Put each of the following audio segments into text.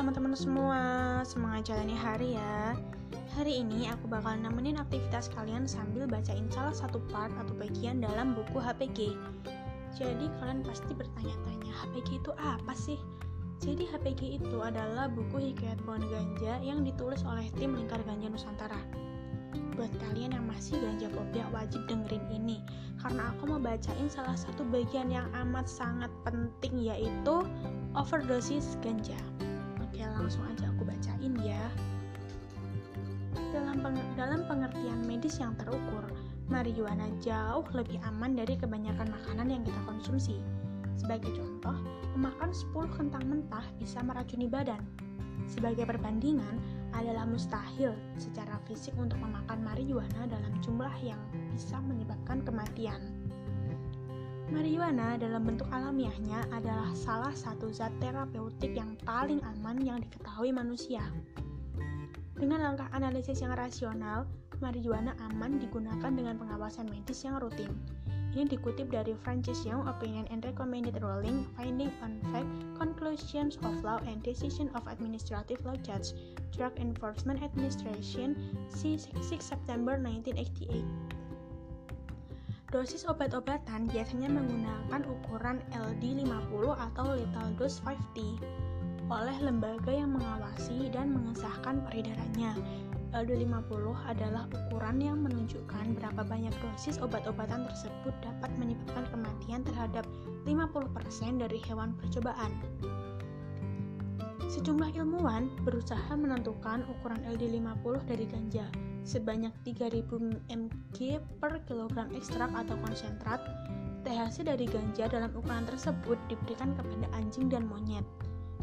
teman-teman semua, semangat jalani hari ya. Hari ini aku bakal nemenin aktivitas kalian sambil bacain salah satu part atau bagian dalam buku HPG. Jadi kalian pasti bertanya-tanya, HPG itu apa sih? Jadi HPG itu adalah buku hikayat pohon ganja yang ditulis oleh tim Lingkar Ganja Nusantara. Buat kalian yang masih ganja fobia wajib dengerin ini karena aku mau bacain salah satu bagian yang amat sangat penting yaitu overdosis ganja. Dalam pengertian medis yang terukur, marijuana jauh lebih aman dari kebanyakan makanan yang kita konsumsi. Sebagai contoh, memakan 10 kentang mentah bisa meracuni badan. Sebagai perbandingan, adalah mustahil secara fisik untuk memakan marijuana dalam jumlah yang bisa menyebabkan kematian. Marijuana dalam bentuk alamiahnya adalah salah satu zat terapeutik yang paling aman yang diketahui manusia. Dengan langkah analisis yang rasional, marijuana aman digunakan dengan pengawasan medis yang rutin. Ini dikutip dari Francis Young Opinion and Recommended Ruling, Finding on Fact, Conclusions of Law and Decision of Administrative Law Judge, Drug Enforcement Administration, 6 September 1988. Dosis obat-obatan biasanya menggunakan ukuran LD50 atau lethal dose 5T oleh lembaga yang mengawasi dan mengesahkan peredarannya LD50 adalah ukuran yang menunjukkan berapa banyak dosis obat-obatan tersebut dapat menyebabkan kematian terhadap 50% dari hewan percobaan. Sejumlah ilmuwan berusaha menentukan ukuran LD50 dari ganja sebanyak 3000 mg per kilogram ekstrak atau konsentrat. THC dari ganja dalam ukuran tersebut diberikan kepada anjing dan monyet.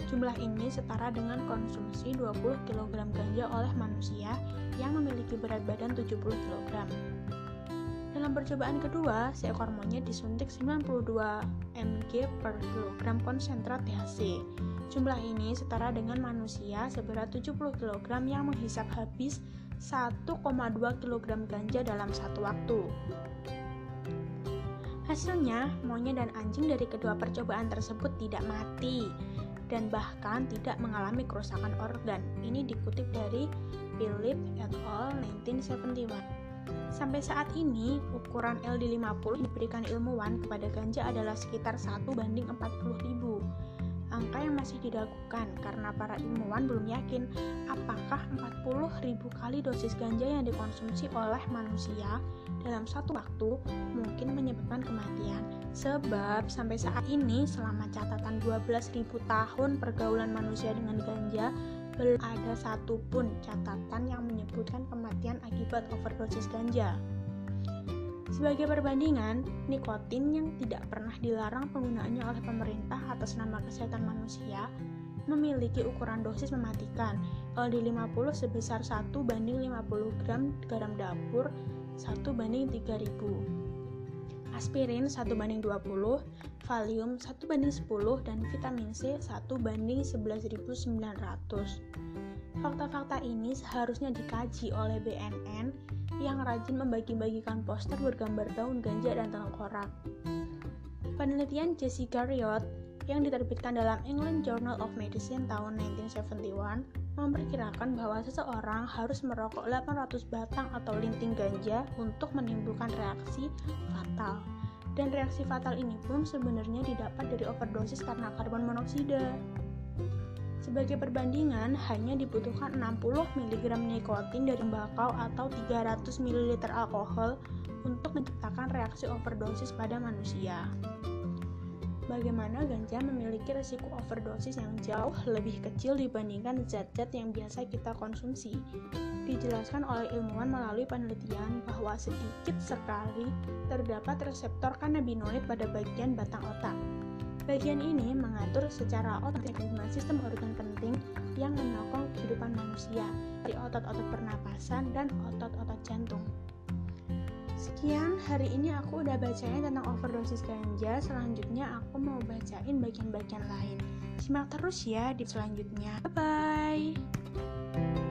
Jumlah ini setara dengan konsumsi 20 kg ganja oleh manusia yang memiliki berat badan 70 kg. Dalam percobaan kedua, seekor monyet disuntik 92 mg per kilogram konsentrat THC. Jumlah ini setara dengan manusia seberat 70 kg yang menghisap habis 1,2 kg ganja dalam satu waktu. Hasilnya, monyet dan anjing dari kedua percobaan tersebut tidak mati, dan bahkan tidak mengalami kerusakan organ. Ini dikutip dari Philip et al. 1971. Sampai saat ini, ukuran LD50 diberikan ilmuwan kepada ganja adalah sekitar 1 banding 40 ribu. Angka yang masih diragukan karena para ilmuwan belum yakin apakah 40 ribu kali dosis ganja yang dikonsumsi oleh manusia dalam satu waktu mungkin menyebabkan kematian. Sebab sampai saat ini selama catatan 12.000 tahun pergaulan manusia dengan ganja belum ada satupun catatan yang menyebutkan kematian akibat overdosis ganja. Sebagai perbandingan, nikotin yang tidak pernah dilarang penggunaannya oleh pemerintah atas nama kesehatan manusia memiliki ukuran dosis mematikan. LD50 sebesar 1 banding 50 gram garam dapur 1 banding 3000 aspirin 1 banding 20, valium 1 banding 10, dan vitamin C 1 banding 11.900. Fakta-fakta ini seharusnya dikaji oleh BNN yang rajin membagi-bagikan poster bergambar daun ganja dan tengkorak. Penelitian Jessica Riot yang diterbitkan dalam England Journal of Medicine tahun 1971 memperkirakan bahwa seseorang harus merokok 800 batang atau linting ganja untuk menimbulkan reaksi fatal. Dan reaksi fatal ini pun sebenarnya didapat dari overdosis karena karbon monoksida. Sebagai perbandingan, hanya dibutuhkan 60 mg nikotin dari tembakau atau 300 ml alkohol untuk menciptakan reaksi overdosis pada manusia bagaimana ganja memiliki risiko overdosis yang jauh lebih kecil dibandingkan zat-zat yang biasa kita konsumsi. Dijelaskan oleh ilmuwan melalui penelitian bahwa sedikit sekali terdapat reseptor kanabinoid pada bagian batang otak. Bagian ini mengatur secara otomatis sistem organ penting yang menyokong kehidupan manusia, dari otot-otot pernapasan dan otot-otot jantung. Sekian, hari ini aku udah bacain tentang overdosis ganja. Selanjutnya aku mau bacain bagian-bagian lain. Simak terus ya di selanjutnya. Bye bye.